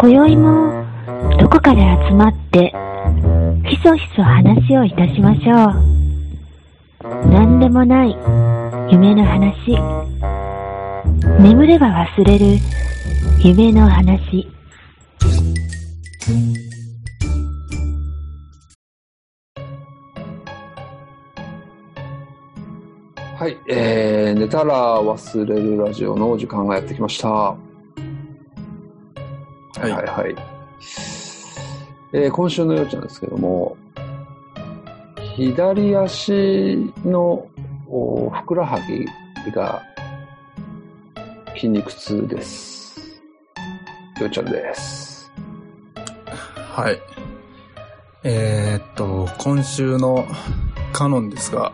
今宵もどこかで集まってひそひそ話をいたしましょう。何でもない夢の話。眠れば忘れる夢の話。はい、えー、寝たら忘れるラジオのお時間がやってきました。はいはいはい。えー今週のようちゃんですけども、左足のおふくらはぎが筋肉痛です。ようちゃんです。はい。えーっと、今週のカノンですが、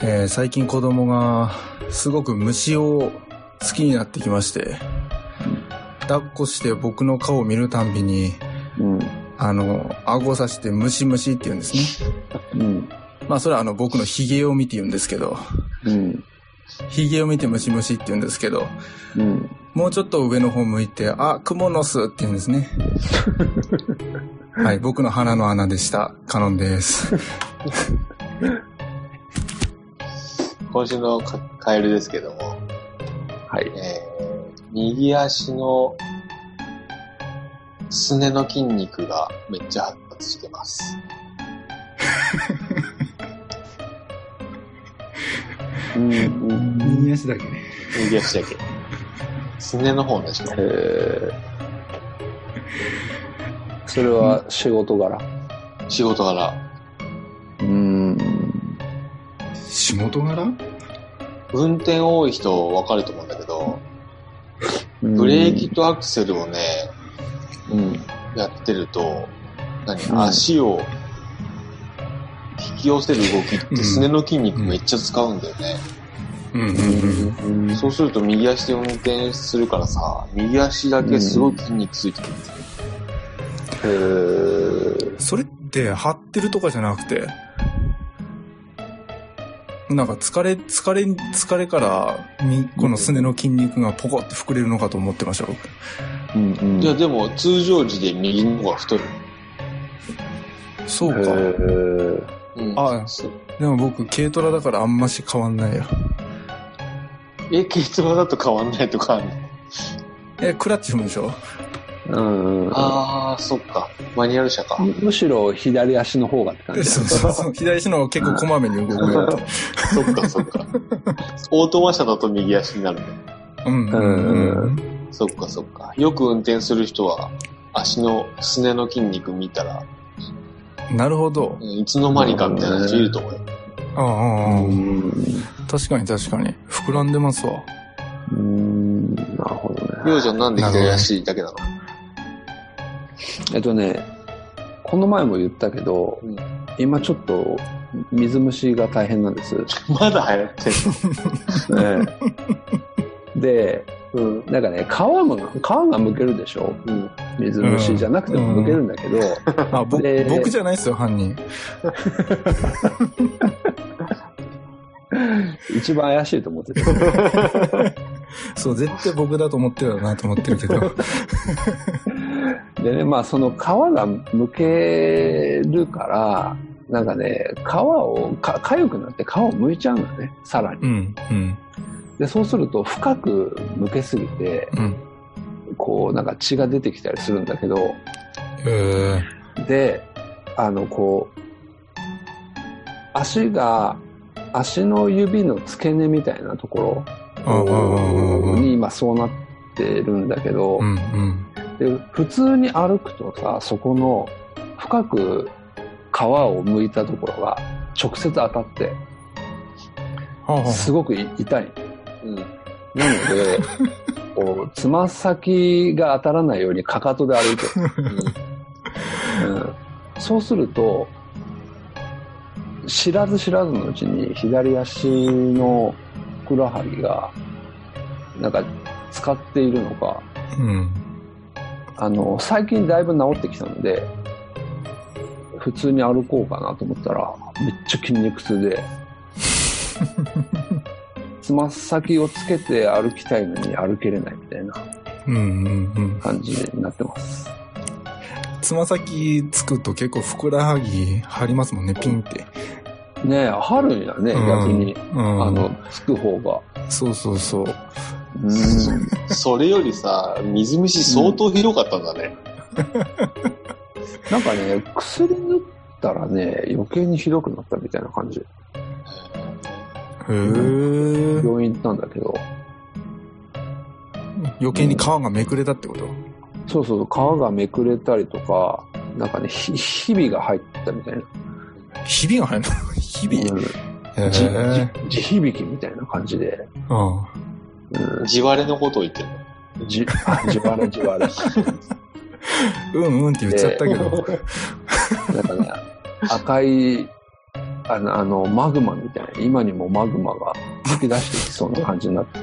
えー最近子供がすごく虫を好きになってきまして、抱っこして僕の顔を見るたんびに、うん。あの、顎をさしてムシムシって言うんですね。うん。まあそれはあの僕の髭を見て言うんですけど、うん。髭を見てムシムシって言うんですけど、うん。もうちょっと上の方向いて、あ、クモの巣って言うんですね。はい、僕の鼻の穴でした。カノンです。今週のカカエルですけども、はい。えー右足のすねの筋肉がめっちゃ発達してます。うん。うん。右足だけね。右足だけ。すねの方でしょ。えー、それは仕事柄？仕事柄。うん。仕事柄？運転多い人わかると思うんだけど、ブレーキとアクセルをね、うん。やってると、何、うん足を引き寄せる動きってすねの筋肉めっちゃ使うんだよね。うんうんうん。うん。そうすると右足で運転するからさ、右足だけすごい筋肉ついてくるんですよ。えー、それって張ってるとかじゃなくて、なんか疲れ、疲れ、疲れから、みこのすねの筋肉がポコって膨れるのかと思ってました、僕。うんうん。いや、でも通常時で右の方が太る。そうか。えー、うん、あでも僕、軽トラだからあんまし変わんないよ。え、軽トラだと変わんないとかあるの？え、クラッチ踏むでしょ？うんうん。あー、そっか。マニュアル車か。むむしろ左足の方がって感じ。そうそうそう。左足の方が結構こまめに動くよ。そっかそっか。オートマ車だと右足になるね。うんうんうん。そっかそっか。よく運転する人は、足のすねの筋肉見たら、なるほど。うんいつの間にかみたいな人いると思うよ。ああああ、うん。確かに確かに。膨らんでますわ。うん。なるほどね。りょうちゃんなんで左足だけなの？えっとね、この前も言ったけど、うん今ちょっと水虫が大変なんです。まだ流行ってんのねで、うん。なんかね、皮も、皮がむけるでしょ？うん。水虫じゃなくてもむけるんだけど、あ、ぼで僕じゃないですよ、犯人。一番怪しいと思ってて。そう、絶対僕だと思ってるなと思ってるけど。でね、まあその皮がむけるから、なんかね、皮を、か、痒くなって皮を剥いちゃうんだね、さらに。うん、うん、で、そうすると深く剥けすぎて、うん。こう、なんか血が出てきたりするんだけど、えで、あの、こう、足が、足の指の付け根みたいなところに今そうなってるんだけどう、ん、うん。で普通に歩くとさ、そこの深く皮を剥いたところが直接当たって、すごくい痛い。うん。なので、こう、つま先が当たらないようにかかとで歩いてる。うんそうすると、知らず知らずのうちに左足のふくらはぎが、なんか使っているのか、うん。あの、最近だいぶ治ってきたので、普通に歩こうかなと思ったら、めっちゃ筋肉痛で、つま先をつけて歩きたいのに歩けれないみたいな。感じになってます。つま先つくと結構ふくらはぎ張りますもんね、ピンって。ねえ、春やね、うん逆に。うん。あの、つく方が。そうそうそう。うん。それよりさ、水虫相当ひどかったんだね。なんかね、薬塗ったらね、余計にひどくなったみたいな感じ。へえ。病院行ったんだけど、余計に皮がめくれたってこと？そうそう、皮がめくれたりとか、なんかね、ひ、ひびが入ったみたいな。ひびが入るの？ひび？地響きみたいな感じで。うん。うん。地割れのことを言ってるの。じ、あ、じわれじわれ。うんうんって言っちゃったけど。なんかね、赤い、あの、あの、マグマみたいな、今にもマグマが吹き出してきそうな感じになって。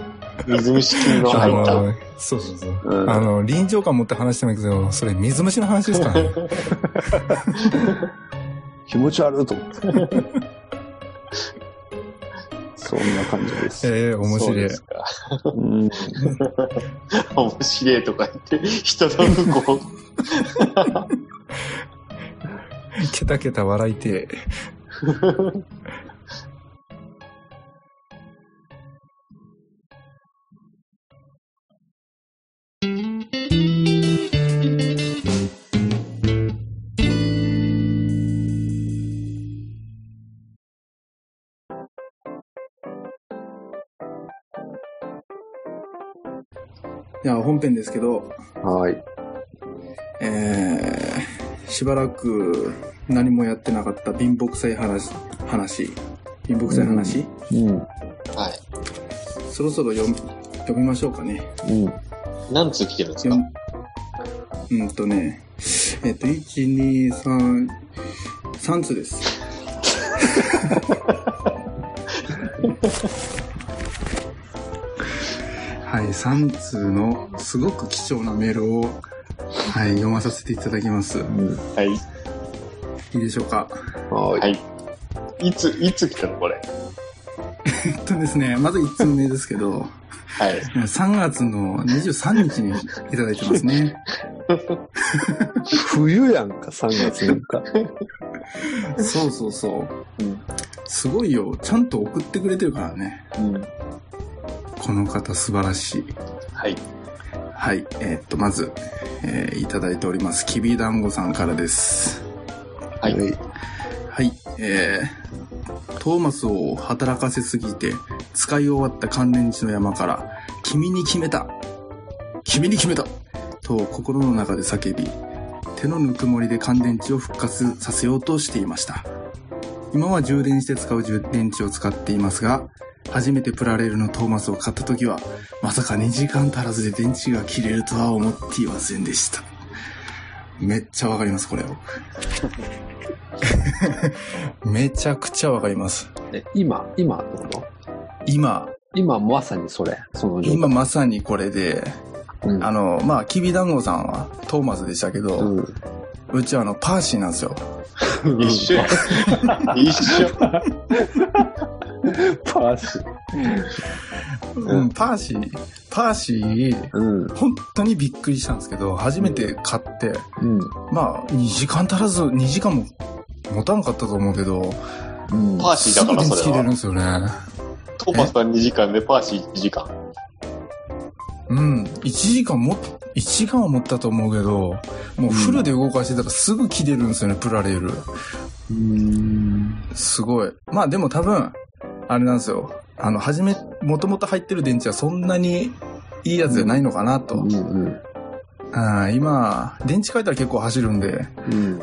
水虫菌の入った。そうそうそう。うん。あの、臨場感持って話してますけど、それ水虫の話ですからね。気持ち悪いと思って。そんな感じです。ええ面白い。うん。面白いとか言って、人の不幸。ケタケタ笑いて。本編ですけど、はい。えー、しばらく何もやってなかった貧乏くさい話、話。貧乏くさい話、うん。はい。そろそろ読み、読みましょうかね。うん。何通来てるんです読かんうんとね、えっと、1、2、3、3通です。はい、3通のすごく貴重なメールを、はい、読まさせていただきます。いうん。はい。いでしょうか？はい。はい。いつ、いつ来たの？これ。えっとですね、まず1通目ですけど、はい。3月の23日にいただいてますね。冬やんか、3月なんか。そうそうそう。うん。すごいよ。ちゃんと送ってくれてるからね。うん。この方素晴らしい。はい。はい。えーっと、まず、えーいただいております。きびだんごさんからです。はい。はい。えー、トーマスを働かせすぎて、使い終わった乾電池の山から、君に決めた君に決めたと心の中で叫び、手のぬくもりで乾電池を復活させようとしていました。今は充電して使う充電池を使っていますが、初めてプラレールのトーマスを買った時は、まさか2時間足らずで電池が切れるとは思っていませんでした。めっちゃわかります、これ。めちゃくちゃわかります。え今、今ってこと？今、今まさにそれ、その今まさにこれで、うんあの、まあ、きびだんごさんはトーマスでしたけど、う。うちはあの、パーシーなんですよ。一緒や。一緒。パーシー。うん、パーシー、パーシー、うん。本当にびっくりしたんですけど、初めて買って、うん。まあ、2時間足らず、2時間も持たんかったと思うけど、うん。パーシーだからすぐ電池切れるんそれは。ですよね。トーマスは2時間でパーシー1時間。うん。1時間も、1時間は持ったと思うけど、もうフルで動かしてたらすぐ切れるんですよね、プラレール。うん。すごい。まあでも多分、あれなんですよ。あの、はじめ、もともと入ってる電池はそんなにいいやつじゃないのかなと。うん。うん。あー今、電池変えたら結構走るんで、うん。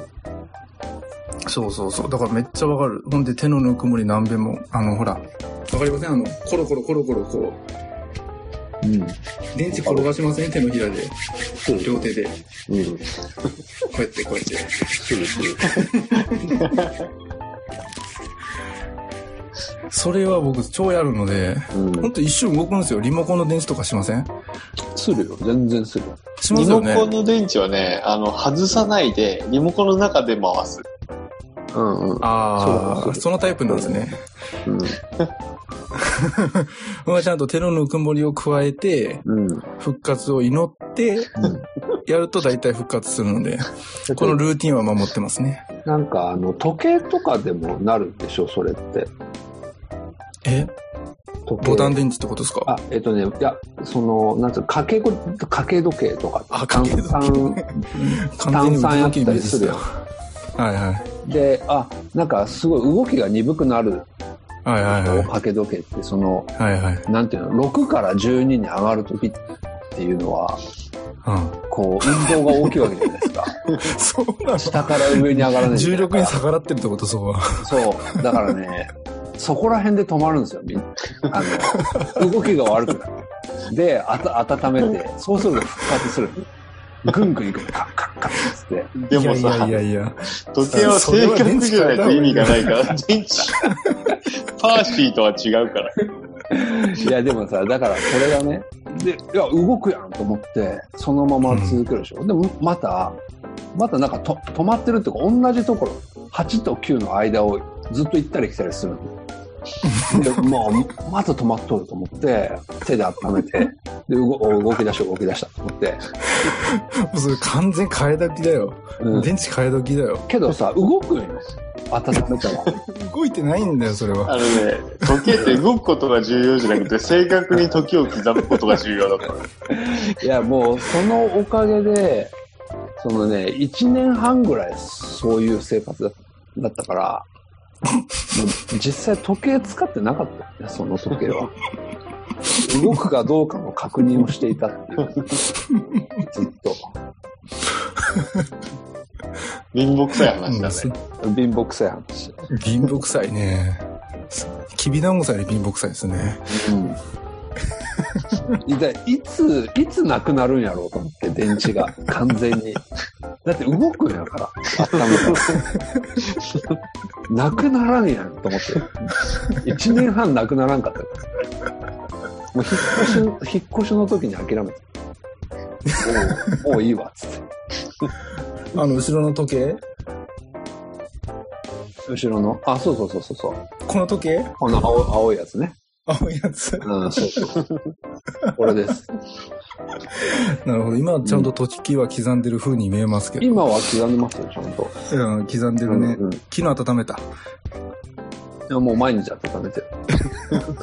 そうそうそう。だからめっちゃわかる。ほんで手のぬくもり何べも、あの、ほら、わかりません？あの、コロコロコロコロこうん。う、電池転がしません？手のひらで、両手で。こうん。うやって、こうやって。するする。それは僕超やるので、うんほんと一瞬動くんですよ。リモコンの電池とかしません？するよ。全然する。しまリすよね。モコンの電池はね、あの、外さないで、リモコンの中で回す。うんうん。ああ、そのタイプなんですね。うん。まあ ちゃんと手のぬくもりを加えて、うん。復活を祈って、やると大体復活するので、このルーティンは守ってますね。なんか、あの、時計とかでもなるんでしょ、それって。え？ボタン電池ってことですか？あ、えっとね、いや、その、なんつうの、掛けご、掛け時計とか。あ掛け時計炭酸やったりするよはいはい。で、あ、なんかすごい動きが鈍くなるはいはいはい。掛け時計って、その、はいはい。なんていうの、6から12に上がるときっていうのは、うこう、運動が大きいわけじゃないですか。ん。そうなの下から上に上がらない重力に逆らってるってことそこは。そう。だからね、そこら辺で止まるんですよ、みんあの、動きが悪くなる。で、あた、温めて、そうすると復活する。ぐんぐんいくの、カッカッカッつって。でもさ、いやいやいや。時計は正確じゃないと意味がないから、電池、パーシーとは違うから。いや、でもさ、だからそれがね、で、いや、動くやんと思って、そのまま続けるでしょ。でも、また、またなんかと止まってるっていうか、同じところ、8と9の間をずっと行ったり来たりするの。で、もう、また止まっとると思って、手で温めて、で、動お動き出した、動き出したと思って。もうそれ完全替え時だよ。うん、電池替え時だよ。けどさ、動くんよ。温めたら。動いてないんだよ、それは。あのね、時計って動くことが重要じゃなくて、正確に時を刻むことが重要だから。いや、もう、そのおかげで、そのね、1年半ぐらいそういう生活だだったから、実際時計使ってなかったよね、その時計は。動くかどうかの確認をしていたっていう。ずっと。貧乏くさい話だね。貧乏くさい話。貧乏臭いね。きびだんごさえ貧乏臭いですね。うん。いつ、いつなくなるんやろうと思って、電池が。完全に。だって動くんやから、温めたら。なくならんやんと思って。一年半なくならんかった。もう引っ越し、引っ越しの時に諦めた。もう、もういいわ、つって。あの、後ろの時計？後ろの、あ、そうそうそうそうそう。この時計？この青青いやつね。青いやつ。うん、そうそう。これです。なるほど。今はちゃんと時計は刻んでる風に見えますけど。今は刻んでますよ、ちゃんと。うん、刻んでるね。うんうんい昨日温めた。や、もう毎日温めてる。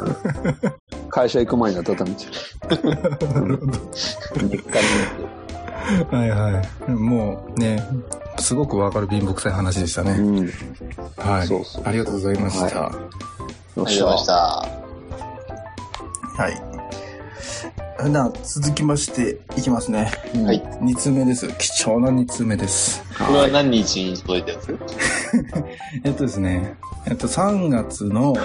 会社行く前に温めてる。日課になってはいはい。もうね、すごくわかる貧乏臭い話でしたる。ね。うん。はい。そうそうありがとうございました。よありがとうございました。はい。では、続きまして、いきますね。うんはい。2通目です。貴重な2通目です。これは何日に届いたやつえっとですね、えっと、3月の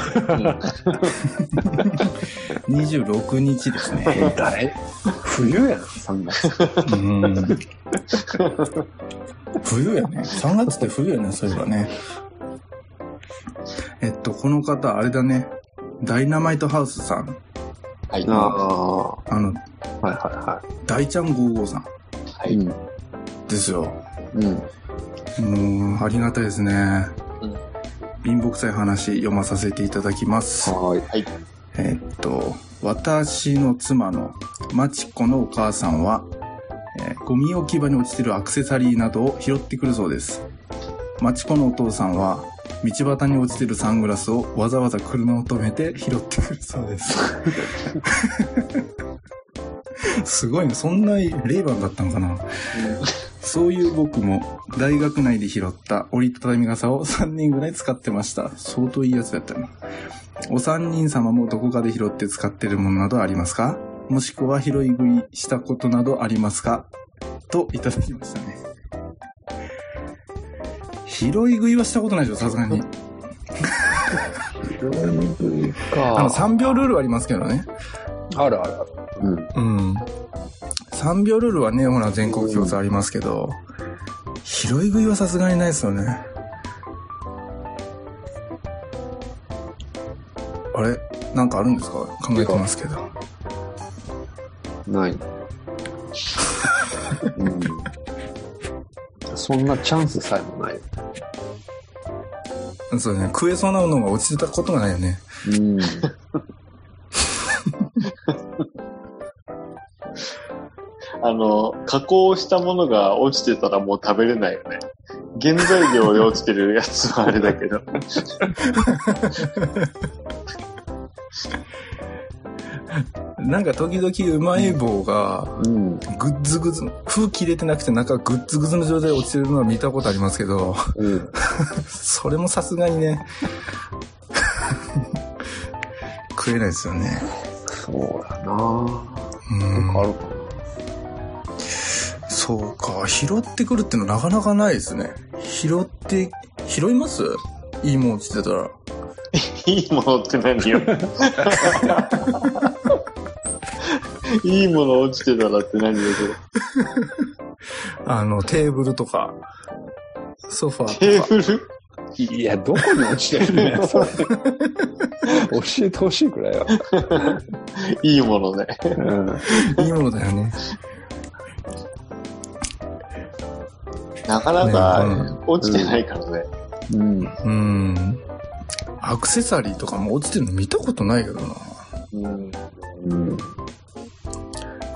26日ですね。誰？冬やん、3月。うん。冬やね。3月って冬やね、そういえばね。えっと、この方、あれだね。ダイナマイトハウスさん。はい。あはあ、あの、はいはいは大ちゃん55さんい。い。うん。ですよ。うん。もう、ありがたいですね。うん貧乏くさい話読まさせていただきます。はい。えっと、私の妻のマチコのお母さんは、えーゴミ置き場に落ちてるアクセサリーなどを拾ってくるそうです。マチコのお父さんは、道端に落ちてるサングラスをわざわざ車を止めて拾ってくるそうです。すごいね。そんなレイバンだったのかなそういう僕も大学内で拾った折りたたみ傘を3人ぐらい使ってました。相当いいやつだったな。お三人様もどこかで拾って使ってるものなどありますか？もしくは拾い食いしたことなどありますか？といただきましたね。拾い食いはしたことないでしょ、さすがに。あの、か。3秒ルールはありますけどね。あるあるある。うん。うん。3秒ルールはね、ほら、全国共通ありますけど、拾い食いはさすがにないですよね。あれ？なんかあるんですか？考えてますけど。ない。うん。そんなチャンスさえもない。そうね。食えそうなものが落ちてたことがないよね。うん。あの、加工したものが落ちてたらもう食べれないよね。原材料で落ちてるやつはあれだけど。なんか時々うまい棒が、うん。グッズグズ、風切れてなくて中グッズグズの状態で落ちてるのは見たことありますけど、うん。それもさすがにね、食えないですよね。そうやなうんあるかそうか、拾ってくるってのなかなかないですね。拾って、拾います？いいもん落ちてたら。いいものって何よ。いいもの落ちてたらって何だ あの、テーブルとか、ソファけど。ーとか。テーブル？いや、どこに落ちてるんだよ、それ。教えてほしいくらいよ。いいものね。うん。いいものだよね。なかなねか落ちてないからね。うん。うん。アクセサリーとかも落ちてるの見たことないけどな。うん。うん。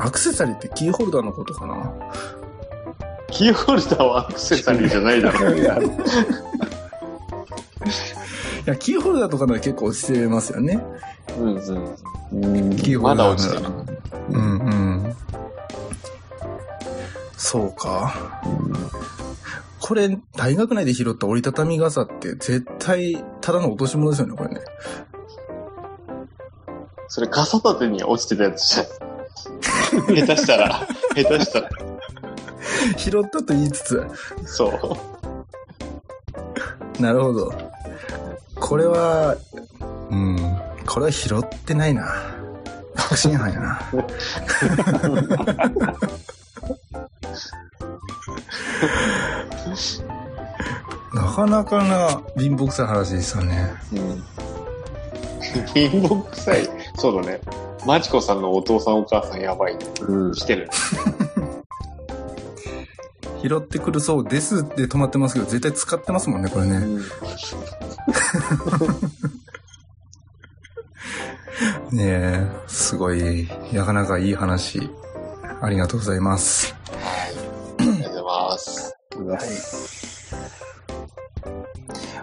アクセサリーってキーホルダーのことかな？キーホルダーはアクセサリーじゃないだろ。いや、いや、キーホルダーとかなら結構落ちてますよね。うんうん。うん。キーホルダーまだ落ちてる。うんうん。そうか。これ、大学内で拾った折りたたみ傘って絶対ただの落とし物ですよね、これね。それ傘立てに落ちてたやつじゃん。下手したら、下手したら。拾ったと言いつつ、そう。なるほど。これは、うん、これは拾ってないな。確信犯やな。なかなかな貧乏くさい話でしたね。うん。貧乏くさい。そうだね。マチコさんのお父さんお母さんやばい。うん。してる。拾ってくるそうですって止まってますけど、絶対使ってますもんね、これね。うん。ねえ、すごい、なかなかいい話。ありがとうございます。ありがとうございます。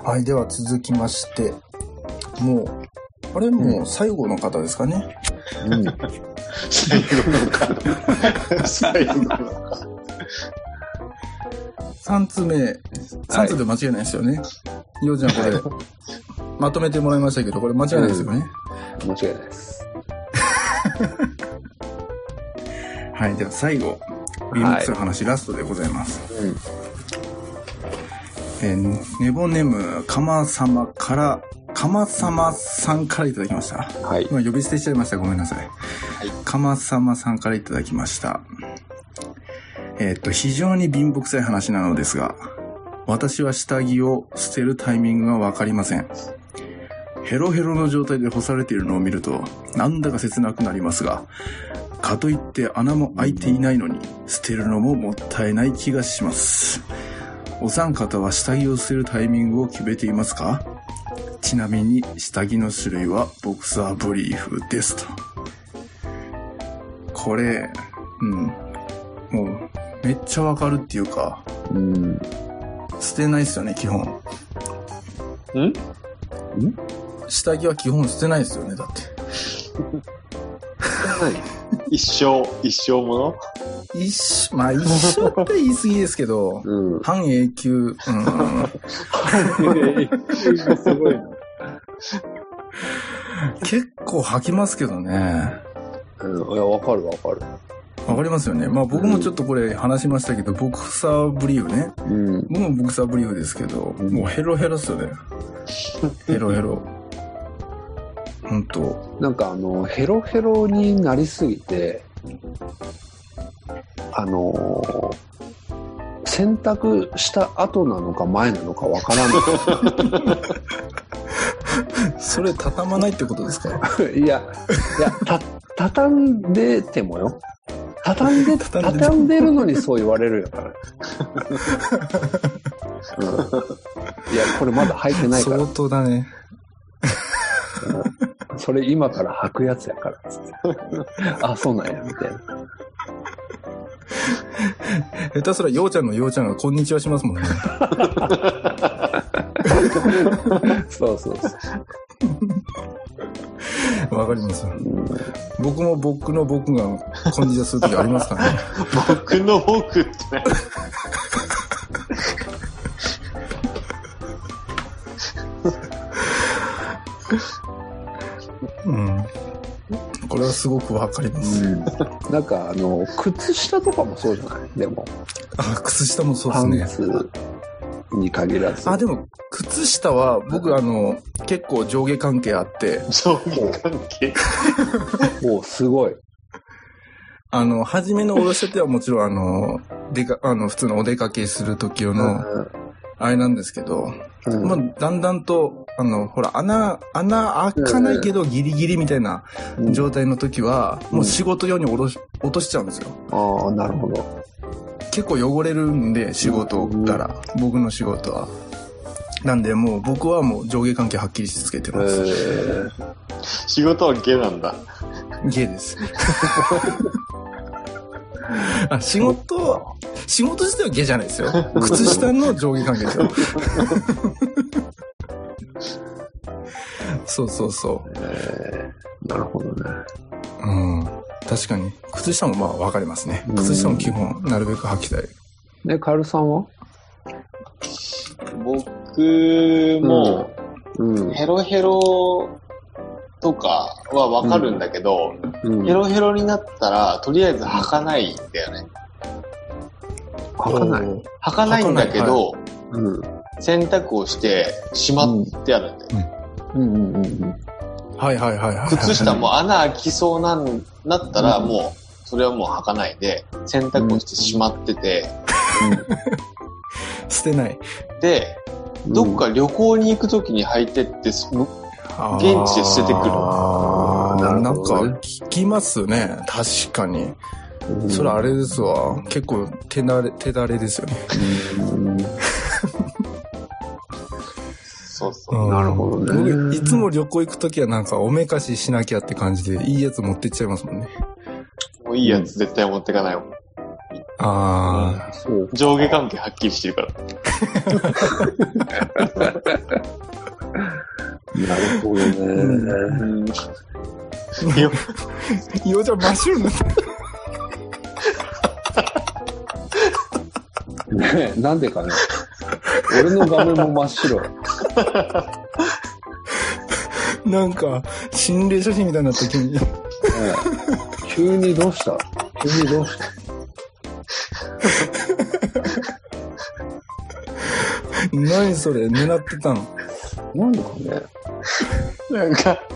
はい、では続きまして、もう、あれもう最後の方ですかね。うん。最後のか。最後のか。3つ目、3つで間違いないですよね。ようちゃんこれ、まとめてもらいましたけど、これ間違いないですよね。間違いないです。はい、では最後、ビームクスの話、ラストでございます。うん。えーネボネム、かま様から、かま様さんからいただきました。はい。今呼び捨てしちゃいました。ごめんなさい。いかまさまさんからいただきました。えーっと、非常に貧乏くさい話なのですが、私は下着を捨てるタイミングがわかりません。ヘロヘロの状態で干されているのを見ると、なんだか切なくなりますが、かといって穴も開いていないのに、捨てるのももったいない気がします。お三方は下着を捨てるタイミングを決めていますか？ちなみに下着の種類はボクサーブリーフですと。これ、うん。もう、めっちゃわかるっていうか、うん。捨てないっすよね、基本。ん？下着は基本捨てないですよね、だって。一生、一生もの？一生、まあ一生って言い過ぎですけど、うん。半永久、うん。すごいな。結構履きますけどね。うん。いや、わかるわかる。わかりますよね。まあ僕もちょっとこれ話しましたけど、ボクサーブリーフね。うん。僕もボクサーブリーフですけど、うんもうヘロヘロっすよね。ヘロヘロ。ほんと。なんかあの、ヘロヘロになりすぎて、あのー洗濯した後なのか前なのかわから それ畳まないってことですか？ない。いや、いや、た、畳んでてもよ。畳んで、畳んで畳んでるのにそう言われるやから。うん、いや、これまだ履いてないから相。当だね。それ今から履くやつやからっつって。あ、そうなんや、みたいな。下手すらようちゃんのようちゃんがこんにちはしますもんね。そうそうそう。わかります。僕も僕の僕がこんにちはするときありますからね。僕の僕ってね。これはすごくわかります。なんかあの、靴下とかもそうじゃない？でも、あ、靴下もそうですね。パンツに限らず。あ、でも、靴下は僕あの、結構上下関係あって、上下関係？もうすごい。あの、初めのおろしたてはもちろんあの、でか、あの、普通のお出かけする時用の、あれなんですけど、うんまあ、だんだんと、あの、ほら、穴、穴開かないけどギリギリみたいなうん状態の時は、うんもう仕事用におろし、落としちゃうんですよ。ああ、なるほど。結構汚れるんで、仕事から、僕の仕事は。なんで、もう僕はもう上下関係はっきりしつけてえます。ー、仕事はゲなんだ。ゲイです。あ、仕事、仕事自体はゲイじゃないですよ。靴下の上下関係ですよ。そうそうそえー、なるほどね。う。うん。確かに。靴下もまあ分かりますねう。ん靴下も基本、なるべく履きたい。で、カエルさんは？僕も、うん。ヘロヘロとかはわかるんだけど、うんヘロヘロになったら、とりあえず履かないんだよね。履かない。履かないんだけど、うん。洗濯をしてしまってあるんだよね。うんうんうんうん。はいはいはいはい。靴下も穴開きそうなんなったら、もう、それはもう履かないで、洗濯をしてしまってて、捨てない。で、どっか旅行に行くときに履いてって、現地で捨ててくるなるなんか聞きますね。確かに。うん、それあれですわ。結構手だれ、手だれですよね。うんそうそう。うんなるほどね僕いつも旅行行くときはなんかおめかししなきゃって感じで、いいやつ持ってっちゃいますもんね。もういいやつ絶対持ってかないもん。あそう。上下関係はっきりしてるから。なるほどね。うん。よあ。ようちゃん真っ白になってねえなんでかね。俺の画面も真っ白。なんか、心霊写真みたいになった急に。ええ急にどうした？急にどうした？何それ？狙ってたのなんでかね。なんか、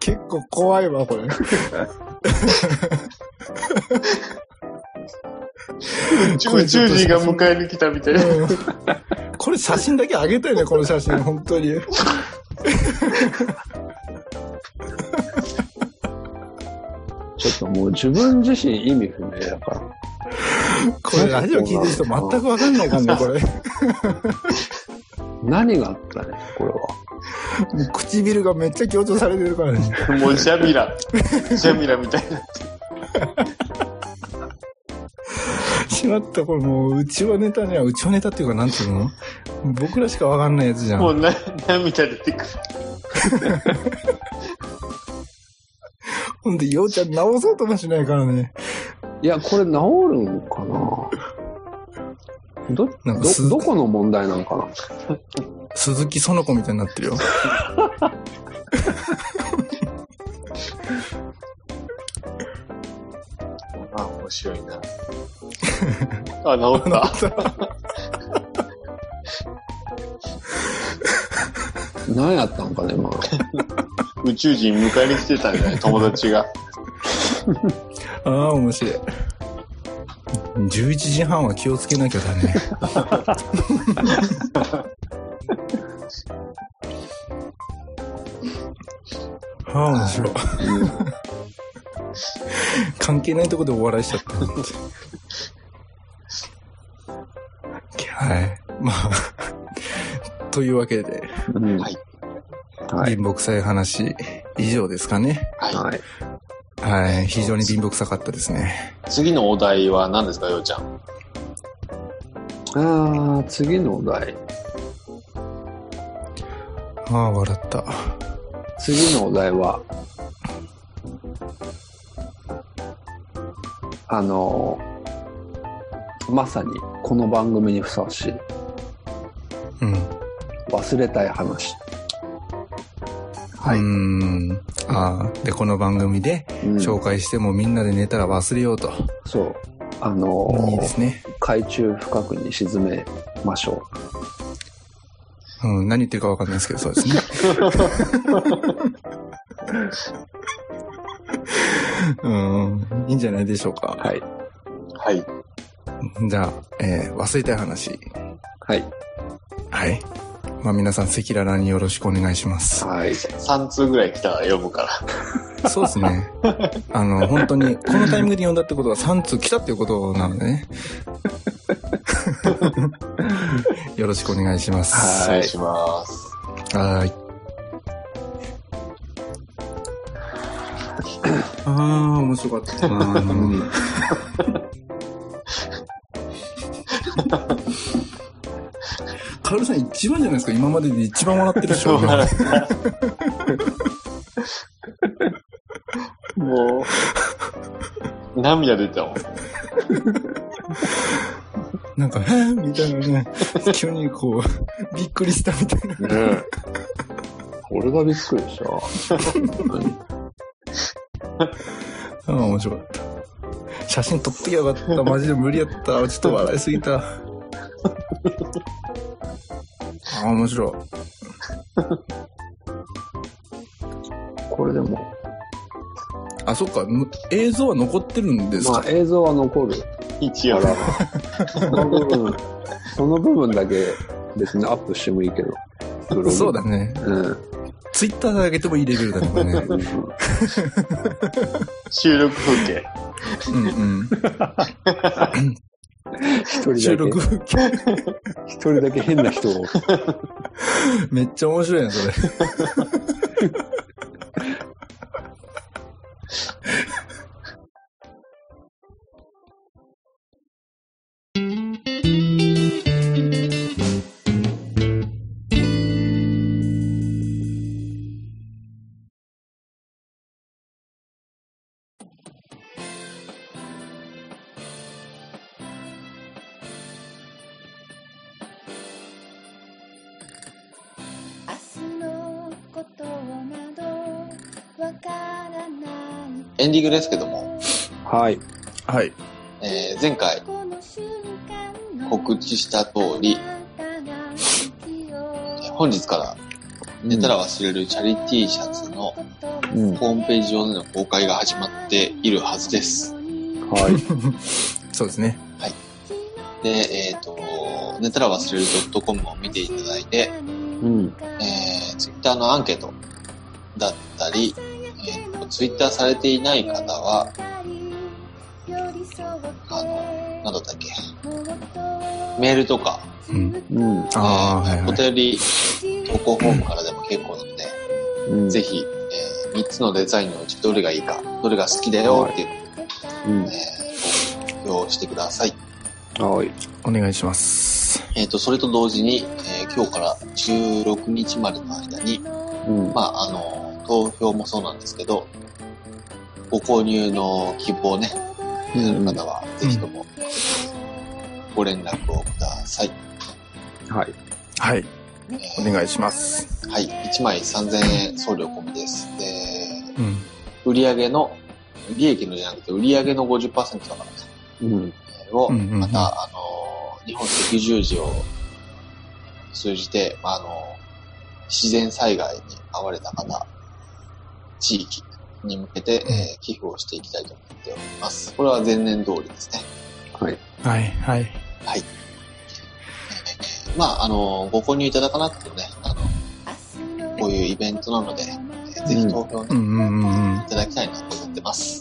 結構怖いわ、これ。宇宙人が迎えに来たみたいな。うんこれ写真だけあげたよね、この写真、本当に。ちょっともう自分自身意味不明だから。これラジオ聞いてる人全くわかんないかんね、これ。何があったね、これは。もう唇がめっちゃ強調されてるからね。もうジャミラ。ジャミラみたいな。しまった、これもう、うちはネタには、うちはネタっていうか、なんていうの？僕らしかわかんないやつじゃ。もうんな涙出てくる。ほんで、ようちゃん直そうともしないからね。いや、これ治るんかな？ど、なんかどこの問題なのかな？鈴木園子みたいになってるよ。あ、面白いな。あ、治った。何やったんかね、まあ。宇宙人迎えに来てたんじゃない？友達が。ああ、面白い。11時半は気をつけなきゃだね。はあ、面白い。関係ないとこでお笑いしちゃった。はい。まあ、というわけで、うんはい。はい。貧乏くさい話、以上ですかね。はい。はい。はい。非常に貧乏くさかったですね。次のお題は何ですか、ようちゃん。ああ、次のお題。ああ、笑った。次のお題は、あの、まさにこの番組にふさわしいうん。忘れたい話。はい。うーん。ああ、で、この番組でうん紹介してもみんなで寝たら忘れようと。そう。あのいいですね。海中深くに沈めましょうん、何言ってるかわかんないですけど、そうですね。うん、いいんじゃないでしょうか。う。はい。はい。じゃあ、えー忘れたい話。はい。はい。まあ皆さん、赤裸々によろしくお願いします。はい。3通ぐらい来たら読むから。そうですね。あの、本当に、このタイミングで読んだってことは3通来たっていうことなのでね。よろしくお願いします。お願いします。はーい。あー、面白かったなカルさん一番じゃないですか今までで一番笑ってるでしょ。もう、涙出てたもん。なんか、へーみたいなね、急にこう、びっくりしたみたいな。ねえ。俺がびっくりした。本あー、面白かった。写真撮ってきゃよかった。マジで無理やった。ちょっと笑いすぎた。あー、面白い。これでも、あ、そっか。む映像は残ってるんですか、まあ映像は残る一応。その部分、その部分だけ別にアップしてもいいけど。ブログそうだ。ね。うん。ツイッターで上げてもいいレベルだね、これね。うん収録風景。うんうん。一人だけ。収録。一人だけ変な人を。めっちゃ面白いね、それ。エンディングですけども、はい。はい。えー前回告知した通り、本日から寝たら忘れるチャリティーシャツのうん。ホームページ上での公開が始まっているはずです。はい。そうですね。で、えっ、と、寝たら忘れる .com を見ていただいて、うん。えー、ツイッターのアンケートだったり、ツイッターされていない方は、あの、なんだったっけ、メールとか、うん。うん。ああ、はいはい。お便り投稿フォームからでも結構なので、うん。ぜひ、えー、3つのデザインのうちどれがいいか、どれが好きだよっていううんのを、えー、投票してください。はい。お願いします。えっ、と、それと同時に、えー今日から16日までの間に、うん。まあ、あの、投票もそうなんですけど、ご購入の希望ね、うんある方は、ぜひとも、ご連絡をください。はい。はい。えお願いします。ーはい、1枚3000円送料込みです。で、うん。売上の、利益のじゃなくて、売上の50%だからね、うん。を、また、あの、日本赤十字を通じて、まああの、自然災害に遭われた方、地域に向けて、えー寄付をしていきたいと思っております。これは前年通りですね。はい。はい、はい。はい。まあ、あの、ご購入いただかなくてもね、あの、こういうイベントなので、えーぜひ投票ね、うんうんうんうんい。ただきたいなと思ってます。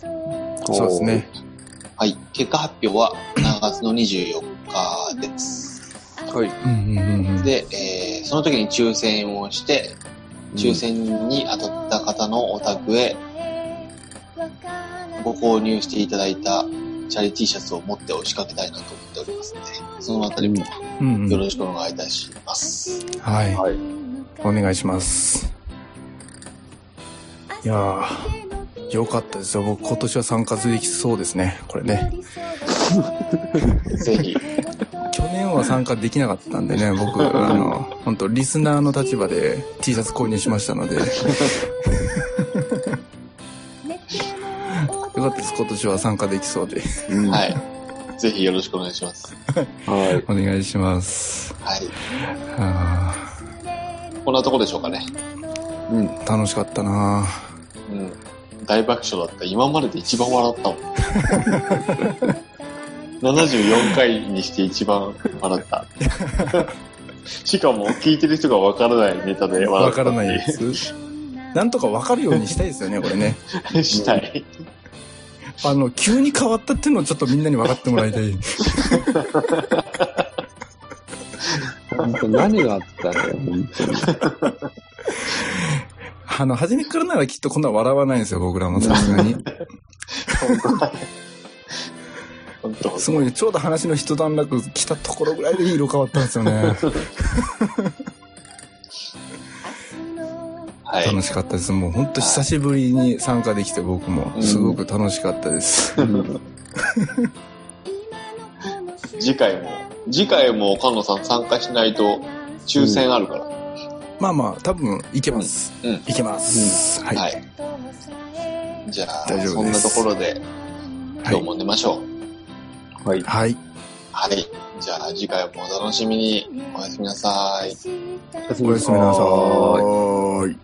そうですね。はい。結果発表は7月の24日です。はい。うんうんうんうん。で、えーその時に抽選をして、抽選に当たった方のお宅へご購入していただいたチャリ T シャツを持って押しかけたいなと思っておりますので、そのあたりもうんうんよろしくお願いいたします。はい。はい。お願いします。いやー、よかったですよ。僕今年は参加できそうですね。これね。ぜひ、去年は参加できなかったんでね、僕、あの、本当リスナーの立場で T シャツ購入しましたので、よかったです。今年は参加できそうで。うんはい。ぜひよろしくお願いします。はい。お願いします。はい。あこんなとこでしょうかね。うん。ー楽しかったなうん。大爆笑だった。今までで一番笑ったもん。74回にして一番笑った。しかも聞いてる人がわからないネタで笑った。わからないで。す。なんとかわかるようにしたいですよね、これね。したい。あの、急に変わったっていうのをちょっとみんなに分かってもらいたい。本当何があったのよ、本当に。あの、初めからならきっとこんな笑わないんですよ、僕らもさすがに。本当すごいね、ちょうど話の一段落来たところぐらいで色変わったんですよね。はい。楽しかったです。もう本当久しぶりに参加できて僕もすごく楽しかったです。次回も、次回も岡野さん参加しないと抽選あるから。まあまあ、多分いけます。うんいけます。はい。はい。じゃあ、大丈夫ですそんなところで今日も寝ましょう。はい。はい。はい。じゃあ次回もお楽しみに。おやすみなさい。おやすみなさーい。